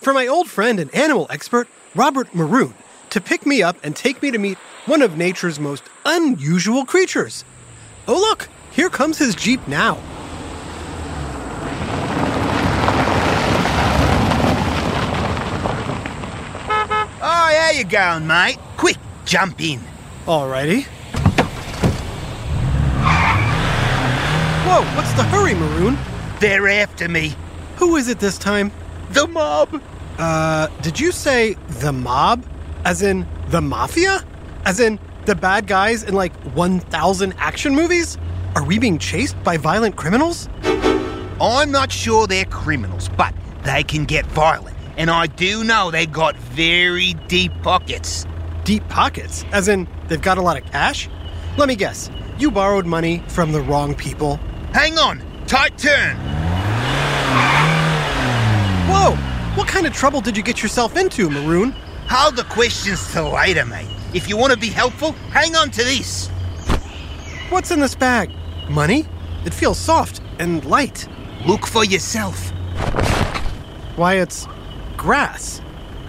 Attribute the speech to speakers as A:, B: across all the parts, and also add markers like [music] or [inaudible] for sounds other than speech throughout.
A: for my old friend and animal expert, Robert Maroon, to pick me up and take me to meet one of nature's most unusual creatures. Oh, look, here comes his Jeep now.
B: Oh, how you going, mate? Quick, jump in.
A: Alrighty. Whoa, what's the hurry, Maroon?
B: They're after me.
A: Who is it this time?
B: The mob.
A: Uh, did you say the mob? As in the mafia? As in the bad guys in like 1,000 action movies? Are we being chased by violent criminals?
B: I'm not sure they're criminals, but they can get violent. And I do know they got very deep pockets.
A: Deep pockets? As in they've got a lot of cash? Let me guess. You borrowed money from the wrong people.
B: Hang on, tight turn.
A: Whoa! What kind of trouble did you get yourself into, Maroon?
B: Hold the questions till later, mate. If you want to be helpful, hang on to this.
A: What's in this bag? Money? It feels soft and light.
B: Look for yourself.
A: Why, it's grass.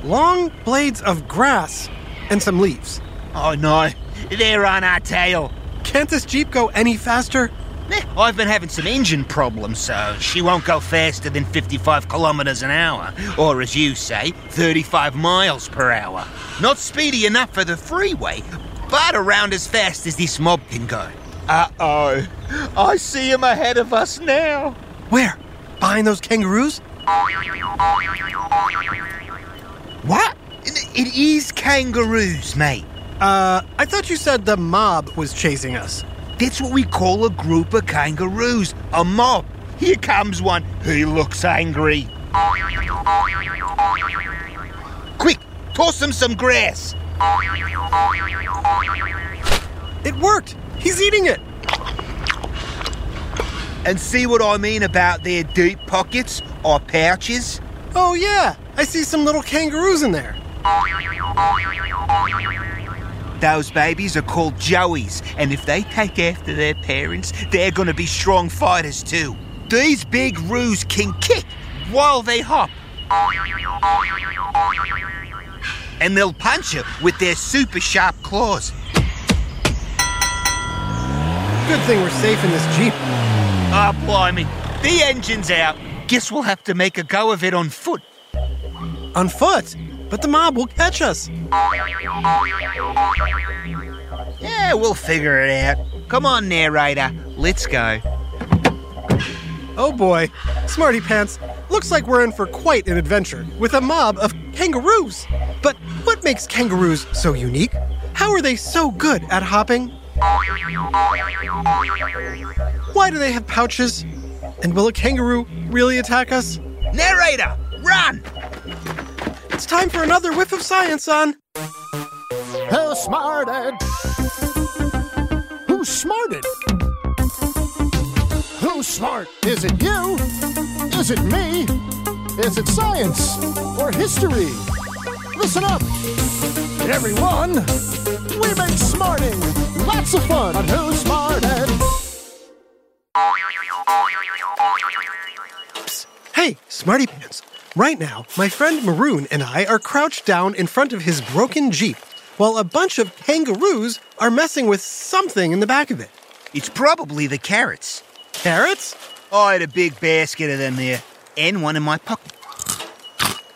A: Long blades of grass and some leaves.
B: Oh no, they're on our tail.
A: Can't this Jeep go any faster? [laughs]
B: I've been having some engine problems, so she won't go faster than 55 kilometers an hour, or as you say, 35 miles per hour. Not speedy enough for the freeway, but around as fast as this mob can go. Uh oh, I see him ahead of us now.
A: Where? Behind those kangaroos?
B: What? It is kangaroos, mate.
A: Uh, I thought you said the mob was chasing us.
B: That's what we call a group of kangaroos, a mob. Here comes one. He looks angry. Quick, toss him some grass.
A: It worked! He's eating it!
B: And see what I mean about their deep pockets or pouches?
A: Oh, yeah! I see some little kangaroos in there.
B: Those babies are called joeys, and if they take after their parents, they're gonna be strong fighters too. These big roos can kick while they hop. And they'll punch you with their super sharp claws.
A: Good thing we're safe in this Jeep.
B: Ah, oh, blimey. The engine's out. Guess we'll have to make a go of it on foot.
A: On foot? But the mob will catch us.
B: Yeah, we'll figure it out. Come on, narrator. Let's go.
A: Oh boy. Smarty Pants, looks like we're in for quite an adventure with a mob of kangaroos. But what makes kangaroos so unique? How are they so good at hopping? Why do they have pouches? And will a kangaroo really attack us?
B: Narrator, run!
A: It's time for another whiff of science on.
C: Who smarted? Who smarted? Who's smart? Is it you? Is it me? Is it science or history? Listen up, everyone. We make smarting lots of fun on Who's Smarted.
A: Hey, Smarty Pants, Right now, my friend Maroon and I are crouched down in front of his broken Jeep while a bunch of kangaroos are messing with something in the back of it.
B: It's probably the carrots.
A: Carrots?
B: I had a big basket of them there, and one in my pocket.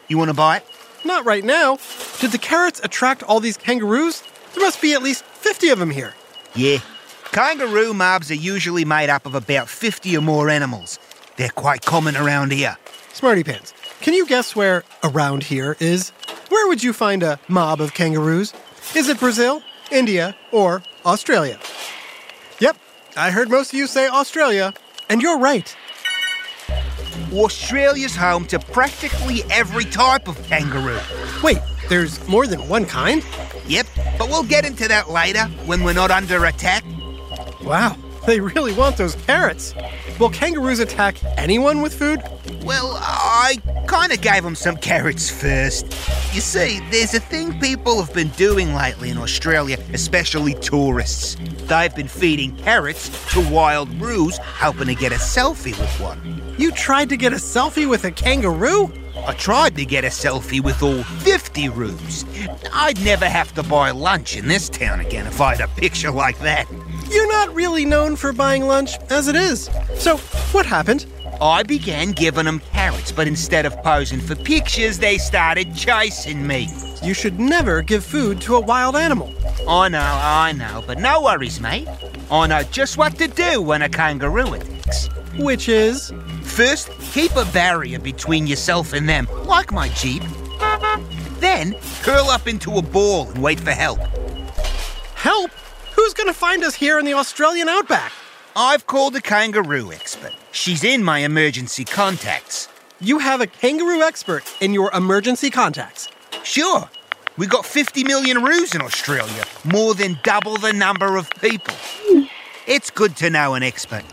B: You want to buy it?
A: Not right now. Did the carrots attract all these kangaroos? There must be at least 50 of them here.
B: Yeah. Kangaroo mobs are usually made up of about 50 or more animals. They're quite common around here.
A: Smarty Pants, can you guess where around here is? Where would you find a mob of kangaroos? Is it Brazil, India, or Australia? Yep, I heard most of you say Australia, and you're right.
B: Australia's home to practically every type of kangaroo.
A: Wait, there's more than one kind?
B: Yep, but we'll get into that later when we're not under attack.
A: Wow, they really want those carrots. Will kangaroos attack anyone with food?
B: Well, I kind of gave them some carrots first. You see, there's a thing people have been doing lately in Australia, especially tourists. They've been feeding carrots to wild roos, hoping to get a selfie with one.
A: You tried to get a selfie with a kangaroo?
B: I tried to get a selfie with all 50 roos. I'd never have to buy lunch in this town again if I had a picture like that.
A: You're not really known for buying lunch as it is. So, what happened?
B: I began giving them carrots, but instead of posing for pictures, they started chasing me.
A: You should never give food to a wild animal.
B: I know, I know, but no worries, mate. I know just what to do when a kangaroo attacks.
A: Which is?
B: First, keep a barrier between yourself and them, like my Jeep. Then, curl up into a ball and wait for help.
A: Help? Who's gonna find us here in the Australian outback?
B: I've called a kangaroo expert. She's in my emergency contacts.
A: You have a kangaroo expert in your emergency contacts.
B: Sure, we got 50 million roos in Australia, more than double the number of people. It's good to know an expert.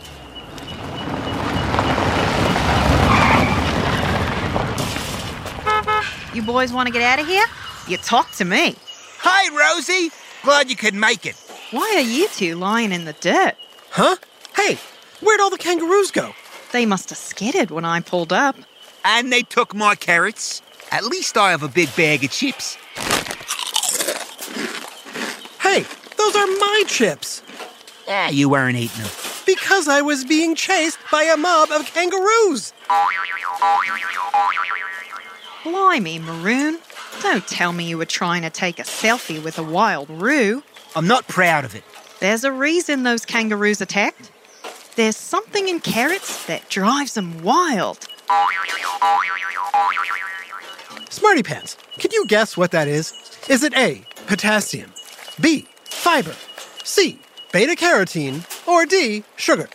D: You boys want to get out of here? You talk to me.
B: Hi, Rosie. Glad you could make it.
D: Why are you two lying in the dirt?
A: Huh? Hey, where'd all the kangaroos go?
D: They must have skidded when I pulled up.
B: And they took my carrots. At least I have a big bag of chips.
A: Hey, those are my chips.
B: Ah, you weren't eating them.
A: Because I was being chased by a mob of kangaroos.
D: Blimey, Maroon. Don't tell me you were trying to take a selfie with a wild roo.
B: I'm not proud of it.
D: There's a reason those kangaroos attacked. There's something in carrots that drives them wild.
A: Smarty Pants, can you guess what that is? Is it A, potassium, B, fiber, C, beta carotene, or D, sugar?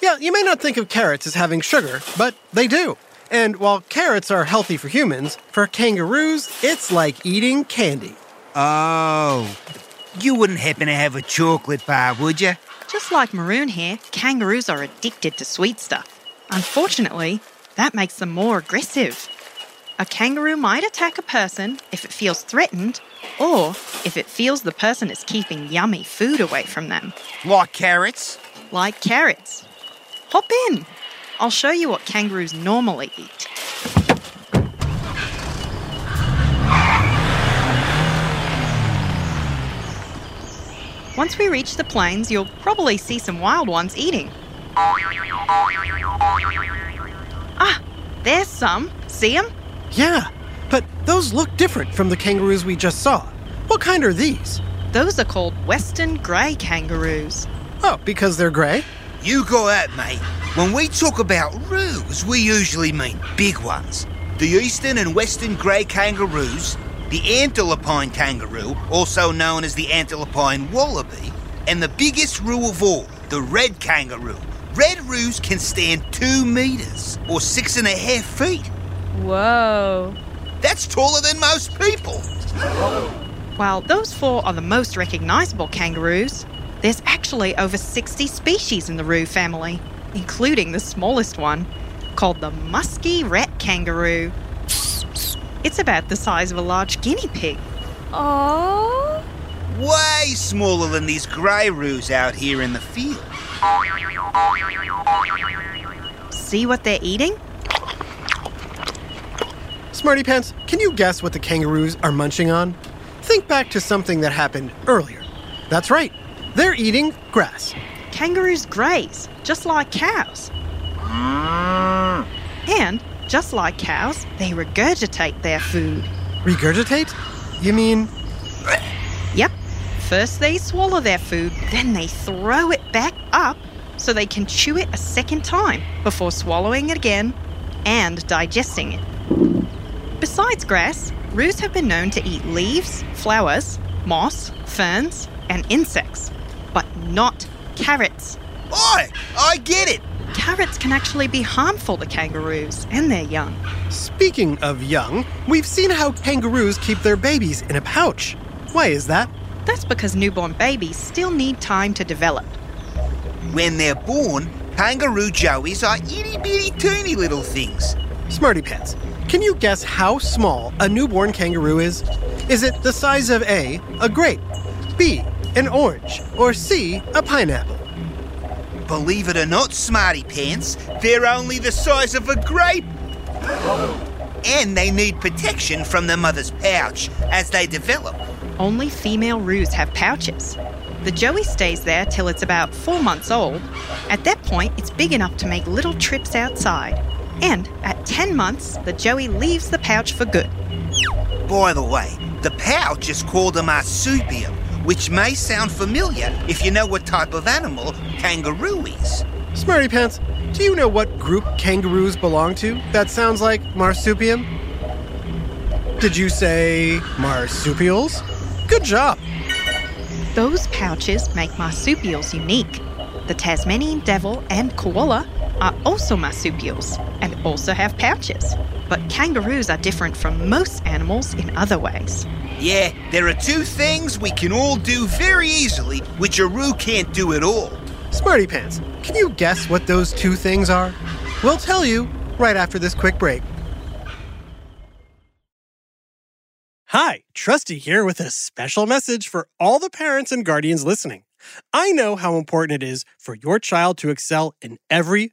A: Yeah, you may not think of carrots as having sugar, but they do. And while carrots are healthy for humans, for kangaroos, it's like eating candy.
B: Oh. You wouldn't happen to have a chocolate bar, would you?
D: Just like Maroon here, kangaroos are addicted to sweet stuff. Unfortunately, that makes them more aggressive. A kangaroo might attack a person if it feels threatened or if it feels the person is keeping yummy food away from them,
B: Like carrots?
D: like carrots. Hop in. I'll show you what kangaroos normally eat. Once we reach the plains, you'll probably see some wild ones eating. Ah, there's some. See 'em?
A: Yeah, but those look different from the kangaroos we just saw. What kind are these?
D: Those are called western grey kangaroos.
A: Oh, because they're gray?
B: You got that, mate. When we talk about roos, we usually mean big ones. The eastern and western grey kangaroos, the antilopine kangaroo, also known as the antilopine wallaby, and the biggest roo of all, the red kangaroo. Red roos can stand two meters, or six and a half feet.
E: Whoa.
B: That's taller than most people.
D: While those four are the most recognizable kangaroos, there's actually over 60 species in the roo family. including the smallest one, called the musky rat kangaroo. It's about the size of a large guinea pig.
E: Oh,
B: Way smaller than these grey roos out here in the field.
D: See what they're eating?
A: Smarty Pants, can you guess what the kangaroos are munching on? Think back to something that happened earlier. That's right, they're eating grass.
D: Kangaroos graze, just like cows. Mm. And, just like cows, they regurgitate their food.
A: Regurgitate? You mean
D: Yep. First they swallow their food, then they throw it back up so they can chew it a second time before swallowing it again and digesting it. Besides grass, roos have been known to eat leaves, flowers, moss, ferns, and insects, but not carrots.
B: Oi! I get it!
D: Carrots can actually be harmful to kangaroos and their young.
A: Speaking of young, we've seen how kangaroos keep their babies in a pouch. Why is that?
D: That's because newborn babies still need time to develop.
B: When they're born, kangaroo joeys are itty bitty teeny little things.
A: Smarty Pants, can you guess how small a newborn kangaroo is? Is it the size of A, a grape, B, an orange, or C, a pineapple?
B: Believe it or not, Smarty Pants, they're only the size of a grape. And they need protection from the mother's pouch as they develop.
D: Only female roos have pouches. The joey stays there till it's about four months old. At that point, it's big enough to make little trips outside. And at 10 months, the joey leaves the pouch for good.
B: By the way, the pouch is called a marsupium, which may sound familiar if you know what type of animal kangaroo is.
A: Smarty Pants, do you know what group kangaroos belong to that sounds like marsupium? Did you say marsupials? Good job.
D: Those pouches make marsupials unique. The Tasmanian devil and koala are also marsupials and also have pouches. But kangaroos are different from most animals in other ways.
B: Yeah, there are two things we can all do very easily, which a roo can't do at all.
A: Smarty Pants, can you guess what those two things are? We'll tell you right after this quick break. Hi, Trusty here with a special message for all the parents and guardians listening. I know how important it is for your child to excel in every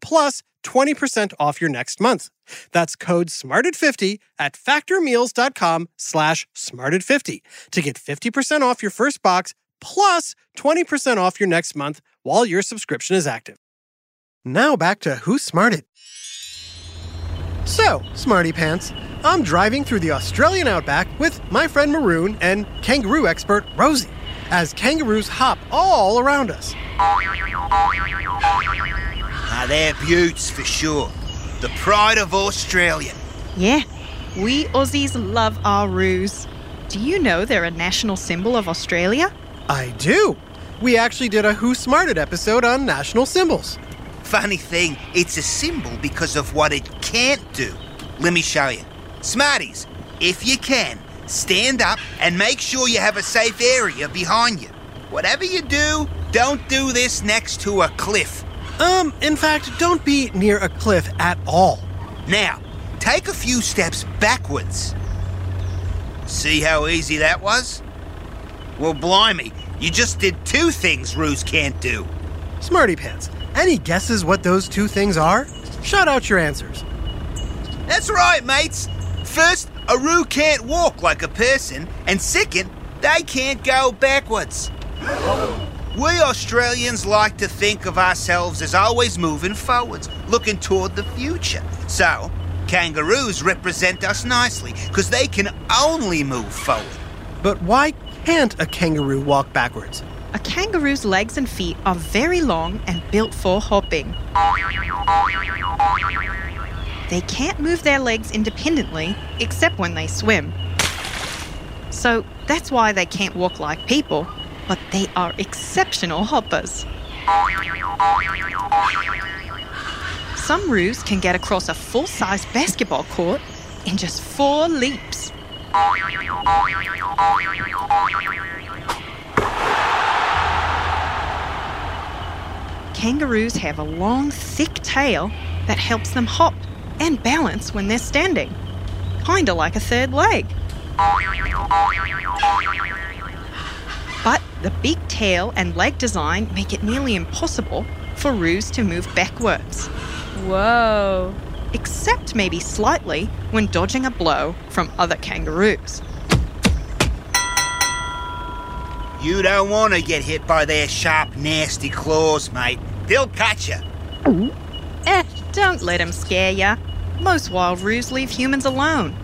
A: plus 20% off your next month. That's code SMARTED50 at factormeals.com slash SMARTED50 to get 50% off your first box plus 20% off your next month while your subscription is active. Now back to Who Smarted. So, Smarty Pants, I'm driving through the Australian outback with my friend Maroon and kangaroo expert Rosie as kangaroos hop all around us.
B: Ah, they're beauts for sure. The pride of Australia.
D: Yeah, we Aussies love our roos. Do you know they're a national symbol of Australia?
A: I do. We actually did a Who Smarted episode on national symbols.
B: Funny thing, it's a symbol because of what it can't do. Let me show you. Smarties, if you can, stand up and make sure you have a safe area behind you. Whatever you do, don't do this next to a cliff.
A: Um, in fact, don't be near a cliff at all.
B: Now, take a few steps backwards. See how easy that was? Well, blimey, you just did two things Roos can't do.
A: Smarty Pants, any guesses what those two things are? Shout out your answers.
B: That's right, mates. First, a Roo can't walk like a person, and second, they can't go backwards. We Australians like to think of ourselves as always moving forwards, looking toward the future. So, kangaroos represent us nicely because they can only move forward.
A: But why can't a kangaroo walk backwards?
D: A kangaroo's legs and feet are very long and built for hopping. They can't move their legs independently except when they swim. So that's why they can't walk like people, but they are exceptional hoppers. Some roos can get across a full size basketball court in just four leaps. Kangaroos have a long, thick tail that helps them hop and balance when they're standing. Kinda like a third leg. But the big tail and leg design make it nearly impossible for roos to move backwards.
E: Whoa.
D: Except maybe slightly when dodging a blow from other kangaroos.
B: You don't want to get hit by their sharp, nasty claws, mate. They'll cut you.
D: Eh, don't let 'em scare ya. Most wild roos leave humans alone,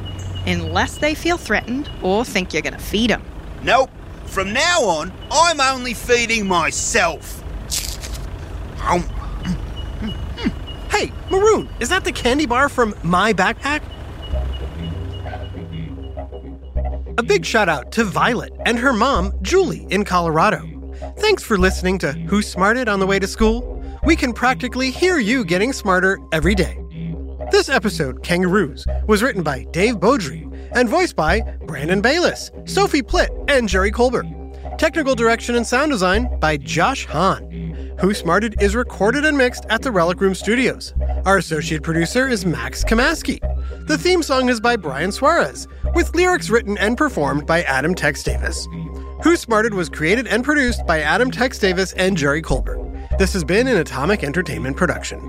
D: unless they feel threatened or think you're gonna feed them.
B: Nope. From now on, I'm only feeding myself.
A: Hey, Maroon, is that the candy bar from my backpack? A big shout out to Violet and her mom, Julie, in Colorado. Thanks for listening to Who Smarted on the Way to School. We can practically hear you getting smarter every day. This episode, Kangaroos, was written by Dave Beaudry and voiced by Brandon Bayless, Sophie Plitt, and Jerry Colbert. Technical direction and sound design by Josh Hahn. Who Smarted is recorded and mixed at the Relic Room Studios. Our associate producer is Max Kamaski. The theme song is by Brian Suarez, with lyrics written and performed by Adam Tex Davis. Who Smarted was created and produced by Adam Tex Davis and Jerry Colbert. This has been an Atomic Entertainment production.